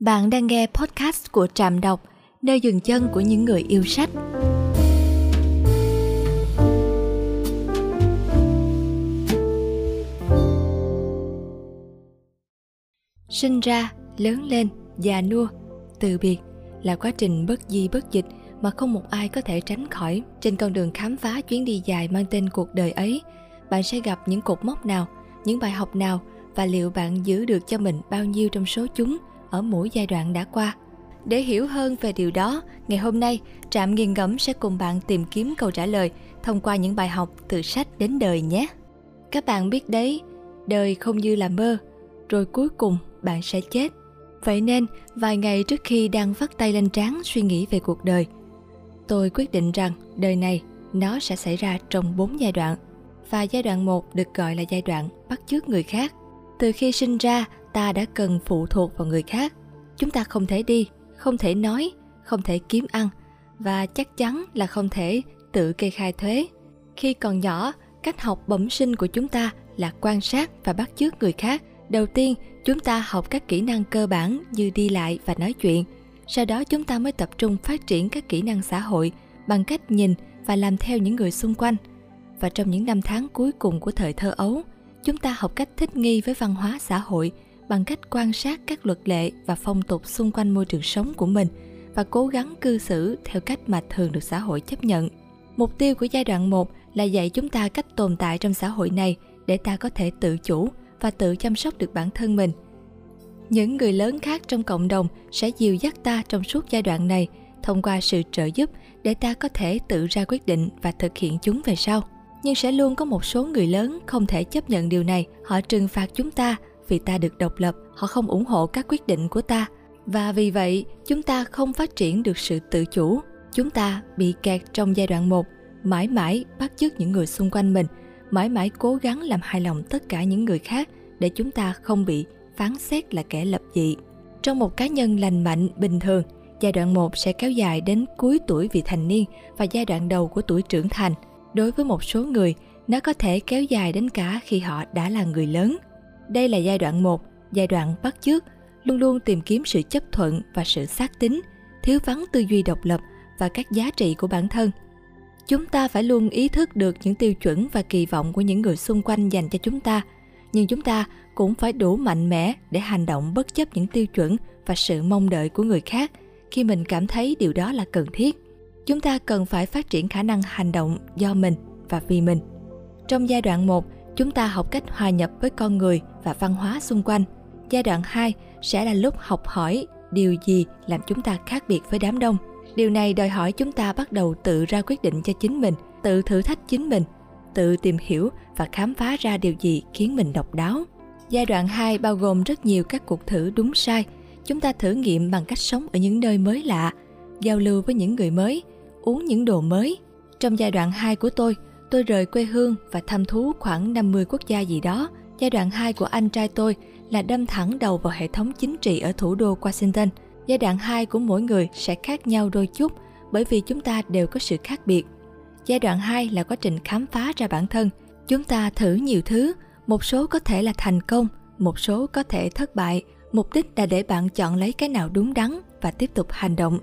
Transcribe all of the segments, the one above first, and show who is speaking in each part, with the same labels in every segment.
Speaker 1: Bạn đang nghe podcast của Trạm Đọc, nơi dừng chân của những người yêu sách. Sinh ra, lớn lên, già nua, từ biệt là quá trình bất di bất dịch mà không một ai có thể tránh khỏi. Trên con đường khám phá chuyến đi dài mang tên cuộc đời ấy, bạn sẽ gặp những cột mốc nào, những bài học nào và liệu bạn giữ được cho mình bao nhiêu trong số chúng – ở mỗi giai đoạn đã qua. Để hiểu hơn về điều đó, ngày hôm nay, Trạm Nghiền Ngẫm sẽ cùng bạn tìm kiếm câu trả lời thông qua những bài học từ sách đến đời nhé. Các bạn biết đấy, đời không như là mơ, rồi cuối cùng bạn sẽ chết. Vậy nên, vài ngày trước khi đang vắt tay lên trán suy nghĩ về cuộc đời, tôi quyết định rằng đời này nó sẽ xảy ra trong bốn giai đoạn. Và giai đoạn 1 được gọi là giai đoạn bắt chước người khác. Từ khi sinh ra, ta đã cần phụ thuộc vào người khác. Chúng ta không thể đi, không thể nói, không thể kiếm ăn, và chắc chắn là không thể tự kê khai thuế. Khi còn nhỏ, cách học bẩm sinh của chúng ta là quan sát và bắt chước người khác. Đầu tiên, chúng ta học các kỹ năng cơ bản như đi lại và nói chuyện. Sau đó, chúng ta mới tập trung phát triển các kỹ năng xã hội bằng cách nhìn và làm theo những người xung quanh. Và trong những năm tháng cuối cùng của thời thơ ấu, chúng ta học cách thích nghi với văn hóa xã hội bằng cách quan sát các luật lệ và phong tục xung quanh môi trường sống của mình và cố gắng cư xử theo cách mà thường được xã hội chấp nhận. Mục tiêu của giai đoạn 1 là dạy chúng ta cách tồn tại trong xã hội này để ta có thể tự chủ và tự chăm sóc được bản thân mình. Những người lớn khác trong cộng đồng sẽ dìu dắt ta trong suốt giai đoạn này thông qua sự trợ giúp để ta có thể tự ra quyết định và thực hiện chúng về sau. Nhưng sẽ luôn có một số người lớn không thể chấp nhận điều này, họ trừng phạt chúng ta vì ta được độc lập, họ không ủng hộ các quyết định của ta. Và vì vậy, chúng ta không phát triển được sự tự chủ. Chúng ta bị kẹt trong giai đoạn 1 mãi mãi bắt chước những người xung quanh mình, mãi mãi cố gắng làm hài lòng tất cả những người khác để chúng ta không bị phán xét là kẻ lập dị. Trong một cá nhân lành mạnh, bình thường, giai đoạn 1 sẽ kéo dài đến cuối tuổi vị thành niên và giai đoạn đầu của tuổi trưởng thành. Đối với một số người, nó có thể kéo dài đến cả khi họ đã là người lớn đây là giai đoạn 1, giai đoạn bắt chước, luôn luôn tìm kiếm sự chấp thuận và sự xác tín, thiếu vắng tư duy độc lập và các giá trị của bản thân. Chúng ta phải luôn ý thức được những tiêu chuẩn và kỳ vọng của những người xung quanh dành cho chúng ta, nhưng chúng ta cũng phải đủ mạnh mẽ để hành động bất chấp những tiêu chuẩn và sự mong đợi của người khác khi mình cảm thấy điều đó là cần thiết. Chúng ta cần phải phát triển khả năng hành động do mình và vì mình. Trong giai đoạn 1, chúng ta học cách hòa nhập với con người và văn hóa xung quanh. Giai đoạn 2 sẽ là lúc học hỏi điều gì làm chúng ta khác biệt với đám đông. Điều này đòi hỏi chúng ta bắt đầu tự ra quyết định cho chính mình, tự thử thách chính mình, tự tìm hiểu và khám phá ra điều gì khiến mình độc đáo. Giai đoạn 2 bao gồm rất nhiều các cuộc thử đúng sai. Chúng ta thử nghiệm bằng cách sống ở những nơi mới lạ, giao lưu với những người mới, uống những đồ mới. Trong giai đoạn 2 của tôi, tôi rời quê hương và thăm thú khoảng 50 quốc gia gì đó. Giai đoạn 2 của anh trai tôi là đâm thẳng đầu vào hệ thống chính trị ở thủ đô Washington. Giai đoạn 2 của mỗi người sẽ khác nhau đôi chút bởi vì chúng ta đều có sự khác biệt. Giai đoạn 2 là quá trình khám phá ra bản thân. Chúng ta thử nhiều thứ, một số có thể là thành công, một số có thể thất bại. Mục đích là để bạn chọn lấy cái nào đúng đắn và tiếp tục hành động.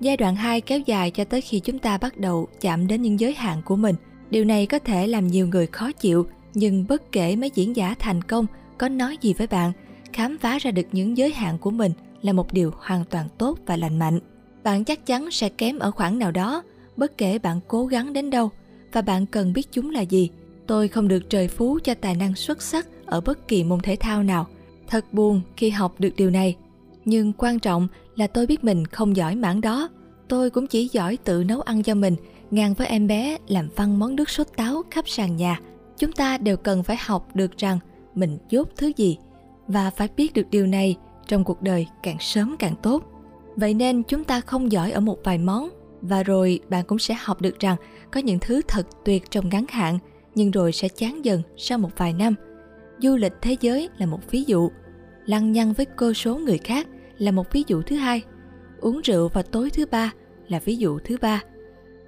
Speaker 1: Giai đoạn 2 kéo dài cho tới khi chúng ta bắt đầu chạm đến những giới hạn của mình – Điều này có thể làm nhiều người khó chịu, nhưng bất kể mấy diễn giả thành công có nói gì với bạn, khám phá ra được những giới hạn của mình là một điều hoàn toàn tốt và lành mạnh. Bạn chắc chắn sẽ kém ở khoảng nào đó, bất kể bạn cố gắng đến đâu, và bạn cần biết chúng là gì. Tôi không được trời phú cho tài năng xuất sắc ở bất kỳ môn thể thao nào. Thật buồn khi học được điều này. Nhưng quan trọng là tôi biết mình không giỏi mảng đó. Tôi cũng chỉ giỏi tự nấu ăn cho mình ngang với em bé làm văng món nước sốt táo khắp sàn nhà, chúng ta đều cần phải học được rằng mình dốt thứ gì và phải biết được điều này trong cuộc đời càng sớm càng tốt. Vậy nên chúng ta không giỏi ở một vài món và rồi bạn cũng sẽ học được rằng có những thứ thật tuyệt trong ngắn hạn, nhưng rồi sẽ chán dần sau một vài năm. Du lịch thế giới là một ví dụ, lăng nhăng với cơ số người khác là một ví dụ thứ hai, uống rượu vào tối thứ ba là ví dụ thứ ba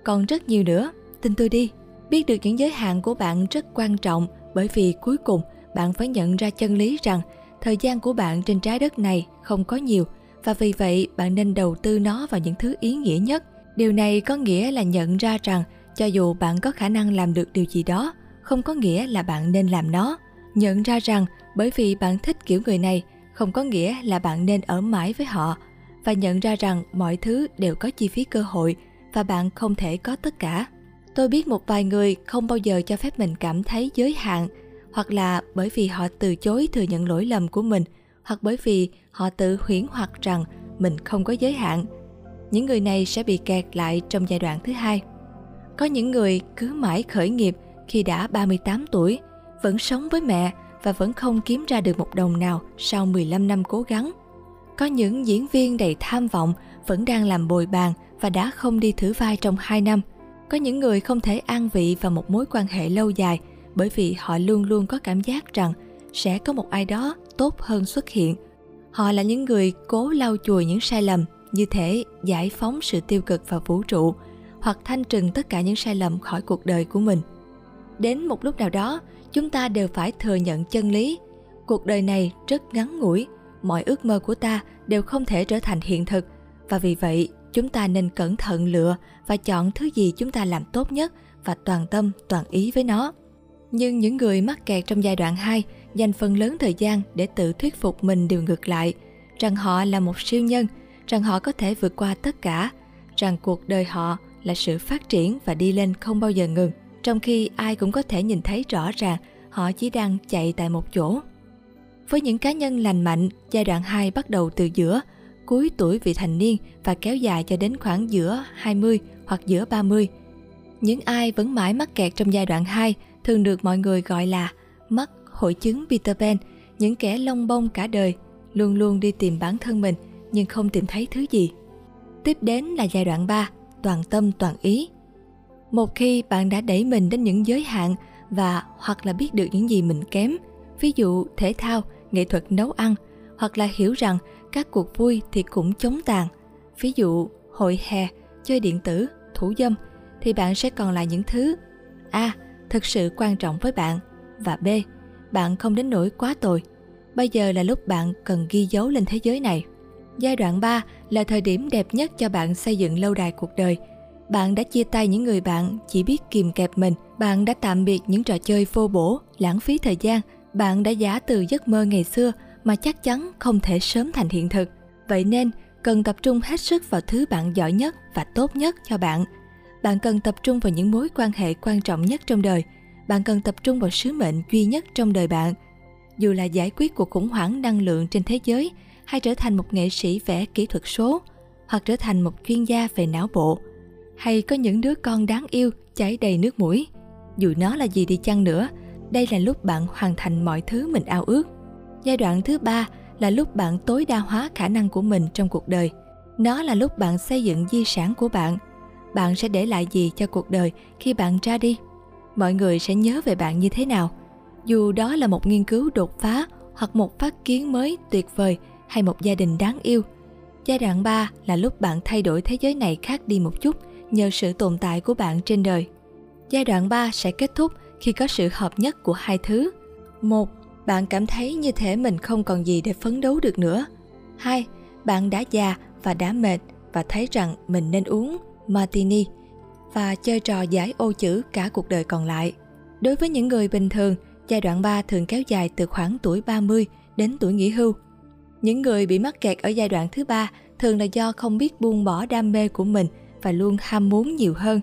Speaker 1: còn rất nhiều nữa. Tin tôi đi. Biết được những giới hạn của bạn rất quan trọng bởi vì cuối cùng bạn phải nhận ra chân lý rằng thời gian của bạn trên trái đất này không có nhiều và vì vậy bạn nên đầu tư nó vào những thứ ý nghĩa nhất. Điều này có nghĩa là nhận ra rằng cho dù bạn có khả năng làm được điều gì đó, không có nghĩa là bạn nên làm nó. Nhận ra rằng bởi vì bạn thích kiểu người này, không có nghĩa là bạn nên ở mãi với họ và nhận ra rằng mọi thứ đều có chi phí cơ hội và bạn không thể có tất cả. Tôi biết một vài người không bao giờ cho phép mình cảm thấy giới hạn hoặc là bởi vì họ từ chối thừa nhận lỗi lầm của mình hoặc bởi vì họ tự huyễn hoặc rằng mình không có giới hạn. Những người này sẽ bị kẹt lại trong giai đoạn thứ hai. Có những người cứ mãi khởi nghiệp khi đã 38 tuổi, vẫn sống với mẹ và vẫn không kiếm ra được một đồng nào sau 15 năm cố gắng. Có những diễn viên đầy tham vọng, vẫn đang làm bồi bàn và đã không đi thử vai trong 2 năm. Có những người không thể an vị vào một mối quan hệ lâu dài, bởi vì họ luôn luôn có cảm giác rằng sẽ có một ai đó tốt hơn xuất hiện. Họ là những người cố lau chùi những sai lầm, như thể giải phóng sự tiêu cực vào vũ trụ, hoặc thanh trừng tất cả những sai lầm khỏi cuộc đời của mình đến một lúc nào đó, chúng ta đều phải thừa nhận chân lý cuộc đời này rất ngắn ngủi mọi ước mơ của ta đều không thể trở thành hiện thực. Và vì vậy, chúng ta nên cẩn thận lựa và chọn thứ gì chúng ta làm tốt nhất và toàn tâm, toàn ý với nó. Nhưng những người mắc kẹt trong giai đoạn 2 dành phần lớn thời gian để tự thuyết phục mình điều ngược lại, rằng họ là một siêu nhân, rằng họ có thể vượt qua tất cả, rằng cuộc đời họ là sự phát triển và đi lên không bao giờ ngừng. Trong khi ai cũng có thể nhìn thấy rõ ràng, họ chỉ đang chạy tại một chỗ. Với những cá nhân lành mạnh, giai đoạn 2 bắt đầu từ giữa, cuối tuổi vị thành niên và kéo dài cho đến khoảng giữa 20 hoặc giữa 30. Những ai vẫn mãi mắc kẹt trong giai đoạn 2 thường được mọi người gọi là mắc hội chứng Peter Pan, những kẻ lông bông cả đời, luôn luôn đi tìm bản thân mình nhưng không tìm thấy thứ gì. Tiếp đến là giai đoạn 3, toàn tâm toàn ý một khi bạn đã đẩy mình đến những giới hạn và hoặc là biết được những gì mình kém ví dụ thể thao nghệ thuật nấu ăn, hoặc là hiểu rằng các cuộc vui thì cũng chống tàn. Ví dụ, hội hè, chơi điện tử, thủ dâm, thì bạn sẽ còn lại những thứ a. Thực sự quan trọng với bạn và b. Bạn không đến nỗi quá tồi. Bây giờ là lúc bạn cần ghi dấu lên thế giới này. Giai đoạn 3 là thời điểm đẹp nhất cho bạn xây dựng lâu đài cuộc đời. Bạn đã chia tay những người bạn chỉ biết kìm kẹp mình. Bạn đã tạm biệt những trò chơi vô bổ, lãng phí thời gian bạn đã giả từ giấc mơ ngày xưa mà chắc chắn không thể sớm thành hiện thực. Vậy nên, cần tập trung hết sức vào thứ bạn giỏi nhất và tốt nhất cho bạn. Bạn cần tập trung vào những mối quan hệ quan trọng nhất trong đời. Bạn cần tập trung vào sứ mệnh duy nhất trong đời bạn. Dù là giải quyết cuộc khủng hoảng năng lượng trên thế giới, hay trở thành một nghệ sĩ vẽ kỹ thuật số, hoặc trở thành một chuyên gia về não bộ, hay có những đứa con đáng yêu chảy đầy nước mũi, dù nó là gì đi chăng nữa đây là lúc bạn hoàn thành mọi thứ mình ao ước. Giai đoạn thứ ba là lúc bạn tối đa hóa khả năng của mình trong cuộc đời. Nó là lúc bạn xây dựng di sản của bạn. Bạn sẽ để lại gì cho cuộc đời khi bạn ra đi? Mọi người sẽ nhớ về bạn như thế nào? Dù đó là một nghiên cứu đột phá hoặc một phát kiến mới tuyệt vời hay một gia đình đáng yêu, giai đoạn 3 là lúc bạn thay đổi thế giới này khác đi một chút nhờ sự tồn tại của bạn trên đời. Giai đoạn 3 sẽ kết thúc khi có sự hợp nhất của hai thứ. Một, bạn cảm thấy như thể mình không còn gì để phấn đấu được nữa. Hai, bạn đã già và đã mệt và thấy rằng mình nên uống martini và chơi trò giải ô chữ cả cuộc đời còn lại. Đối với những người bình thường, giai đoạn 3 thường kéo dài từ khoảng tuổi 30 đến tuổi nghỉ hưu. Những người bị mắc kẹt ở giai đoạn thứ ba thường là do không biết buông bỏ đam mê của mình và luôn ham muốn nhiều hơn.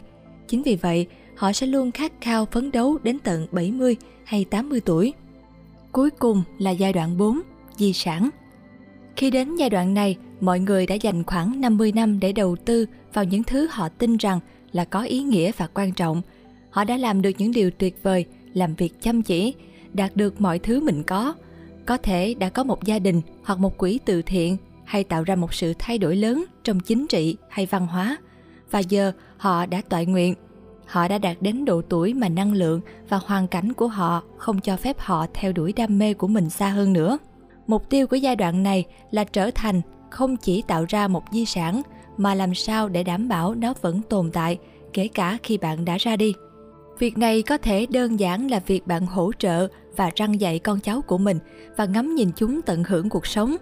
Speaker 1: Chính vì vậy, họ sẽ luôn khát khao phấn đấu đến tận 70 hay 80 tuổi. Cuối cùng là giai đoạn 4, di sản. Khi đến giai đoạn này, mọi người đã dành khoảng 50 năm để đầu tư vào những thứ họ tin rằng là có ý nghĩa và quan trọng. Họ đã làm được những điều tuyệt vời, làm việc chăm chỉ, đạt được mọi thứ mình có. Có thể đã có một gia đình hoặc một quỹ từ thiện hay tạo ra một sự thay đổi lớn trong chính trị hay văn hóa và giờ họ đã toại nguyện. Họ đã đạt đến độ tuổi mà năng lượng và hoàn cảnh của họ không cho phép họ theo đuổi đam mê của mình xa hơn nữa. Mục tiêu của giai đoạn này là trở thành không chỉ tạo ra một di sản, mà làm sao để đảm bảo nó vẫn tồn tại, kể cả khi bạn đã ra đi. Việc này có thể đơn giản là việc bạn hỗ trợ và răng dạy con cháu của mình và ngắm nhìn chúng tận hưởng cuộc sống.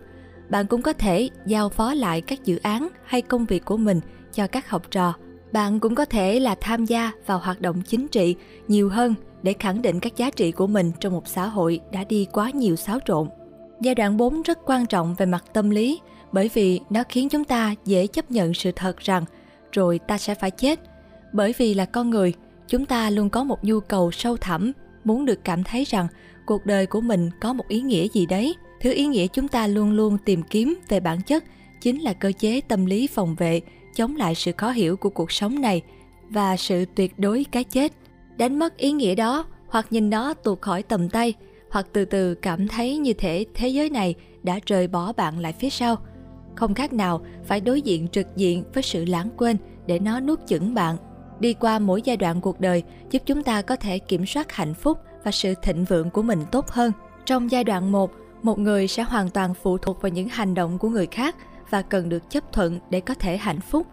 Speaker 1: bạn cũng có thể giao phó lại các dự án hay công việc của mình cho các học trò. Bạn cũng có thể là tham gia vào hoạt động chính trị nhiều hơn để khẳng định các giá trị của mình trong một xã hội đã đi quá nhiều xáo trộn. Giai đoạn 4 rất quan trọng về mặt tâm lý bởi vì nó khiến chúng ta dễ chấp nhận sự thật rằng rồi ta sẽ phải chết. Bởi vì là con người, chúng ta luôn có một nhu cầu sâu thẳm muốn được cảm thấy rằng cuộc đời của mình có một ý nghĩa gì đấy. Thứ ý nghĩa chúng ta luôn luôn tìm kiếm về bản chất chính là cơ chế tâm lý phòng vệ chống lại sự khó hiểu của cuộc sống này và sự tuyệt đối cái chết. Đánh mất ý nghĩa đó hoặc nhìn nó tuột khỏi tầm tay hoặc từ từ cảm thấy như thể thế giới này đã rời bỏ bạn lại phía sau. Không khác nào phải đối diện trực diện với sự lãng quên để nó nuốt chửng bạn. Đi qua mỗi giai đoạn cuộc đời giúp chúng ta có thể kiểm soát hạnh phúc và sự thịnh vượng của mình tốt hơn. Trong giai đoạn 1, một người sẽ hoàn toàn phụ thuộc vào những hành động của người khác và cần được chấp thuận để có thể hạnh phúc.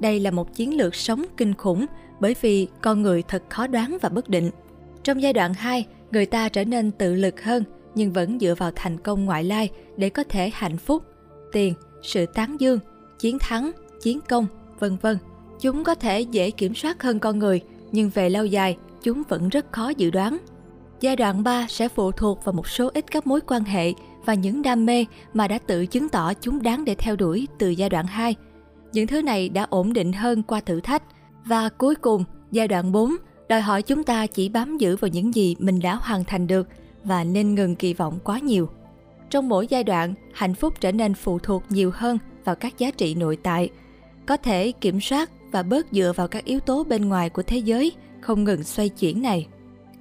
Speaker 1: Đây là một chiến lược sống kinh khủng bởi vì con người thật khó đoán và bất định. Trong giai đoạn 2, người ta trở nên tự lực hơn nhưng vẫn dựa vào thành công ngoại lai để có thể hạnh phúc, tiền, sự tán dương, chiến thắng, chiến công, vân vân. Chúng có thể dễ kiểm soát hơn con người, nhưng về lâu dài, chúng vẫn rất khó dự đoán. Giai đoạn 3 sẽ phụ thuộc vào một số ít các mối quan hệ và những đam mê mà đã tự chứng tỏ chúng đáng để theo đuổi từ giai đoạn 2. Những thứ này đã ổn định hơn qua thử thách. Và cuối cùng, giai đoạn 4 đòi hỏi chúng ta chỉ bám giữ vào những gì mình đã hoàn thành được và nên ngừng kỳ vọng quá nhiều. Trong mỗi giai đoạn, hạnh phúc trở nên phụ thuộc nhiều hơn vào các giá trị nội tại, có thể kiểm soát và bớt dựa vào các yếu tố bên ngoài của thế giới không ngừng xoay chuyển này.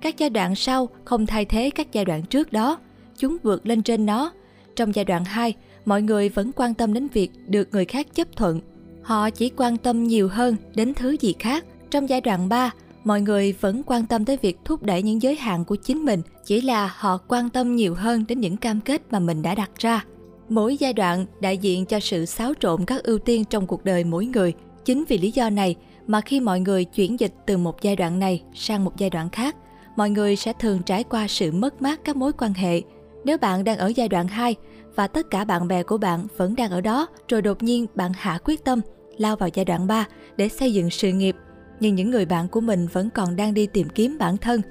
Speaker 1: Các giai đoạn sau không thay thế các giai đoạn trước đó, chúng vượt lên trên nó. Trong giai đoạn 2, mọi người vẫn quan tâm đến việc được người khác chấp thuận. Họ chỉ quan tâm nhiều hơn đến thứ gì khác. Trong giai đoạn 3, mọi người vẫn quan tâm tới việc thúc đẩy những giới hạn của chính mình, chỉ là họ quan tâm nhiều hơn đến những cam kết mà mình đã đặt ra. Mỗi giai đoạn đại diện cho sự xáo trộn các ưu tiên trong cuộc đời mỗi người. Chính vì lý do này mà khi mọi người chuyển dịch từ một giai đoạn này sang một giai đoạn khác, mọi người sẽ thường trải qua sự mất mát các mối quan hệ. Nếu bạn đang ở giai đoạn 2 và tất cả bạn bè của bạn vẫn đang ở đó, rồi đột nhiên bạn hạ quyết tâm lao vào giai đoạn 3 để xây dựng sự nghiệp, nhưng những người bạn của mình vẫn còn đang đi tìm kiếm bản thân.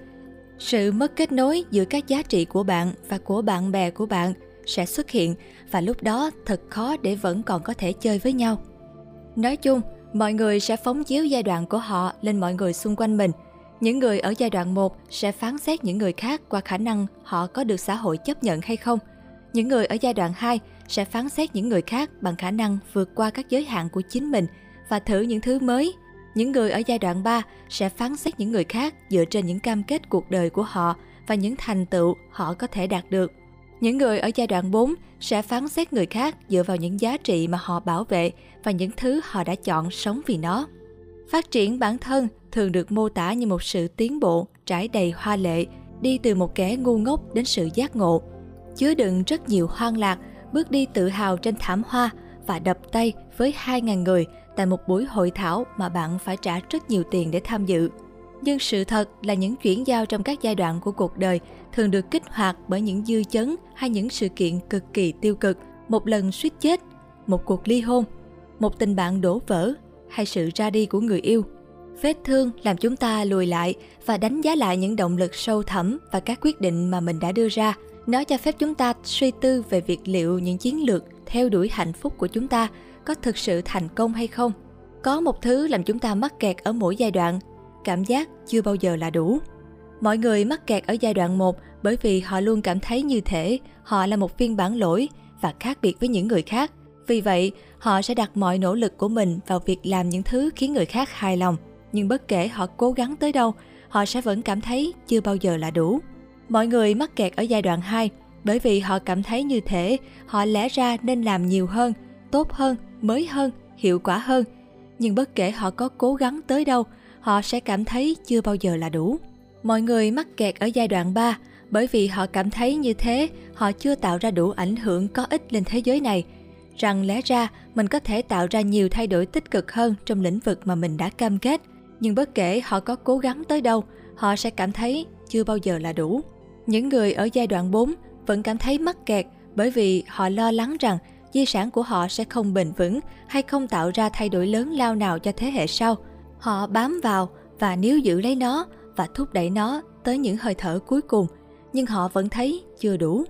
Speaker 1: Sự mất kết nối giữa các giá trị của bạn và của bạn bè của bạn sẽ xuất hiện và lúc đó thật khó để vẫn còn có thể chơi với nhau. Nói chung, mọi người sẽ phóng chiếu giai đoạn của họ lên mọi người xung quanh mình. Những người ở giai đoạn 1 sẽ phán xét những người khác qua khả năng họ có được xã hội chấp nhận hay không. Những người ở giai đoạn 2 sẽ phán xét những người khác bằng khả năng vượt qua các giới hạn của chính mình và thử những thứ mới. Những người ở giai đoạn 3 sẽ phán xét những người khác dựa trên những cam kết cuộc đời của họ và những thành tựu họ có thể đạt được. Những người ở giai đoạn 4 sẽ phán xét người khác dựa vào những giá trị mà họ bảo vệ và những thứ họ đã chọn sống vì nó. Phát triển bản thân thường được mô tả như một sự tiến bộ trải đầy hoa lệ, đi từ một kẻ ngu ngốc đến sự giác ngộ, chứa đựng rất nhiều hoang lạc, bước đi tự hào trên thảm hoa và đập tay với 2.000 người tại một buổi hội thảo mà bạn phải trả rất nhiều tiền để tham dự. Nhưng sự thật là những chuyển giao trong các giai đoạn của cuộc đời thường được kích hoạt bởi những dư chấn hay những sự kiện cực kỳ tiêu cực, một lần suýt chết, một cuộc ly hôn, một tình bạn đổ vỡ hay sự ra đi của người yêu. Vết thương làm chúng ta lùi lại và đánh giá lại những động lực sâu thẳm và các quyết định mà mình đã đưa ra. Nó cho phép chúng ta suy tư về việc liệu những chiến lược theo đuổi hạnh phúc của chúng ta có thực sự thành công hay không. Có một thứ làm chúng ta mắc kẹt ở mỗi giai đoạn, cảm giác chưa bao giờ là đủ. Mọi người mắc kẹt ở giai đoạn 1 bởi vì họ luôn cảm thấy như thể họ là một phiên bản lỗi và khác biệt với những người khác. Vì vậy, họ sẽ đặt mọi nỗ lực của mình vào việc làm những thứ khiến người khác hài lòng. Nhưng bất kể họ cố gắng tới đâu, họ sẽ vẫn cảm thấy chưa bao giờ là đủ. Mọi người mắc kẹt ở giai đoạn 2 bởi vì họ cảm thấy như thể họ lẽ ra nên làm nhiều hơn, tốt hơn, mới hơn, hiệu quả hơn. Nhưng bất kể họ có cố gắng tới đâu, họ sẽ cảm thấy chưa bao giờ là đủ. Mọi người mắc kẹt ở giai đoạn 3 bởi vì họ cảm thấy như thế họ chưa tạo ra đủ ảnh hưởng có ích lên thế giới này rằng lẽ ra mình có thể tạo ra nhiều thay đổi tích cực hơn trong lĩnh vực mà mình đã cam kết nhưng bất kể họ có cố gắng tới đâu họ sẽ cảm thấy chưa bao giờ là đủ những người ở giai đoạn 4 vẫn cảm thấy mắc kẹt bởi vì họ lo lắng rằng di sản của họ sẽ không bền vững hay không tạo ra thay đổi lớn lao nào cho thế hệ sau. Họ bám vào và níu giữ lấy nó và thúc đẩy nó tới những hơi thở cuối cùng, nhưng họ vẫn thấy chưa đủ.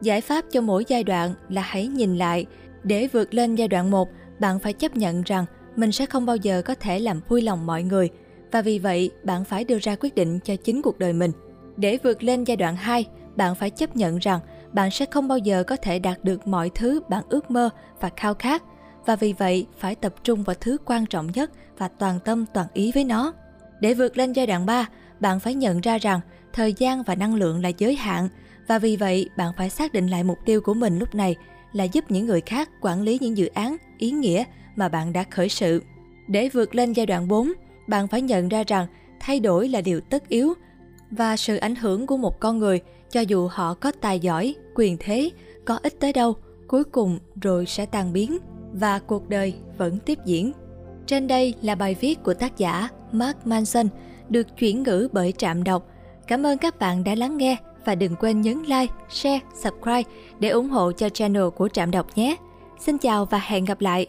Speaker 1: Giải pháp cho mỗi giai đoạn là hãy nhìn lại. Để vượt lên giai đoạn 1, bạn phải chấp nhận rằng mình sẽ không bao giờ có thể làm vui lòng mọi người và vì vậy bạn phải đưa ra quyết định cho chính cuộc đời mình. Để vượt lên giai đoạn 2, bạn phải chấp nhận rằng bạn sẽ không bao giờ có thể đạt được mọi thứ bạn ước mơ và khao khát và vì vậy phải tập trung vào thứ quan trọng nhất và toàn tâm toàn ý với nó. Để vượt lên giai đoạn 3, bạn phải nhận ra rằng thời gian và năng lượng là giới hạn và vì vậy bạn phải xác định lại mục tiêu của mình lúc này là giúp những người khác quản lý những dự án, ý nghĩa mà bạn đã khởi sự. Để vượt lên giai đoạn 4, bạn phải nhận ra rằng thay đổi là điều tất yếu và sự ảnh hưởng của một con người cho dù họ có tài giỏi, quyền thế, có ích tới đâu, cuối cùng rồi sẽ tan biến và cuộc đời vẫn tiếp diễn. Trên đây là bài viết của tác giả Mark Manson được chuyển ngữ bởi Trạm Đọc. Cảm ơn các bạn đã lắng nghe và đừng quên nhấn like, share, subscribe để ủng hộ cho channel của Trạm Đọc nhé. Xin chào và hẹn gặp lại!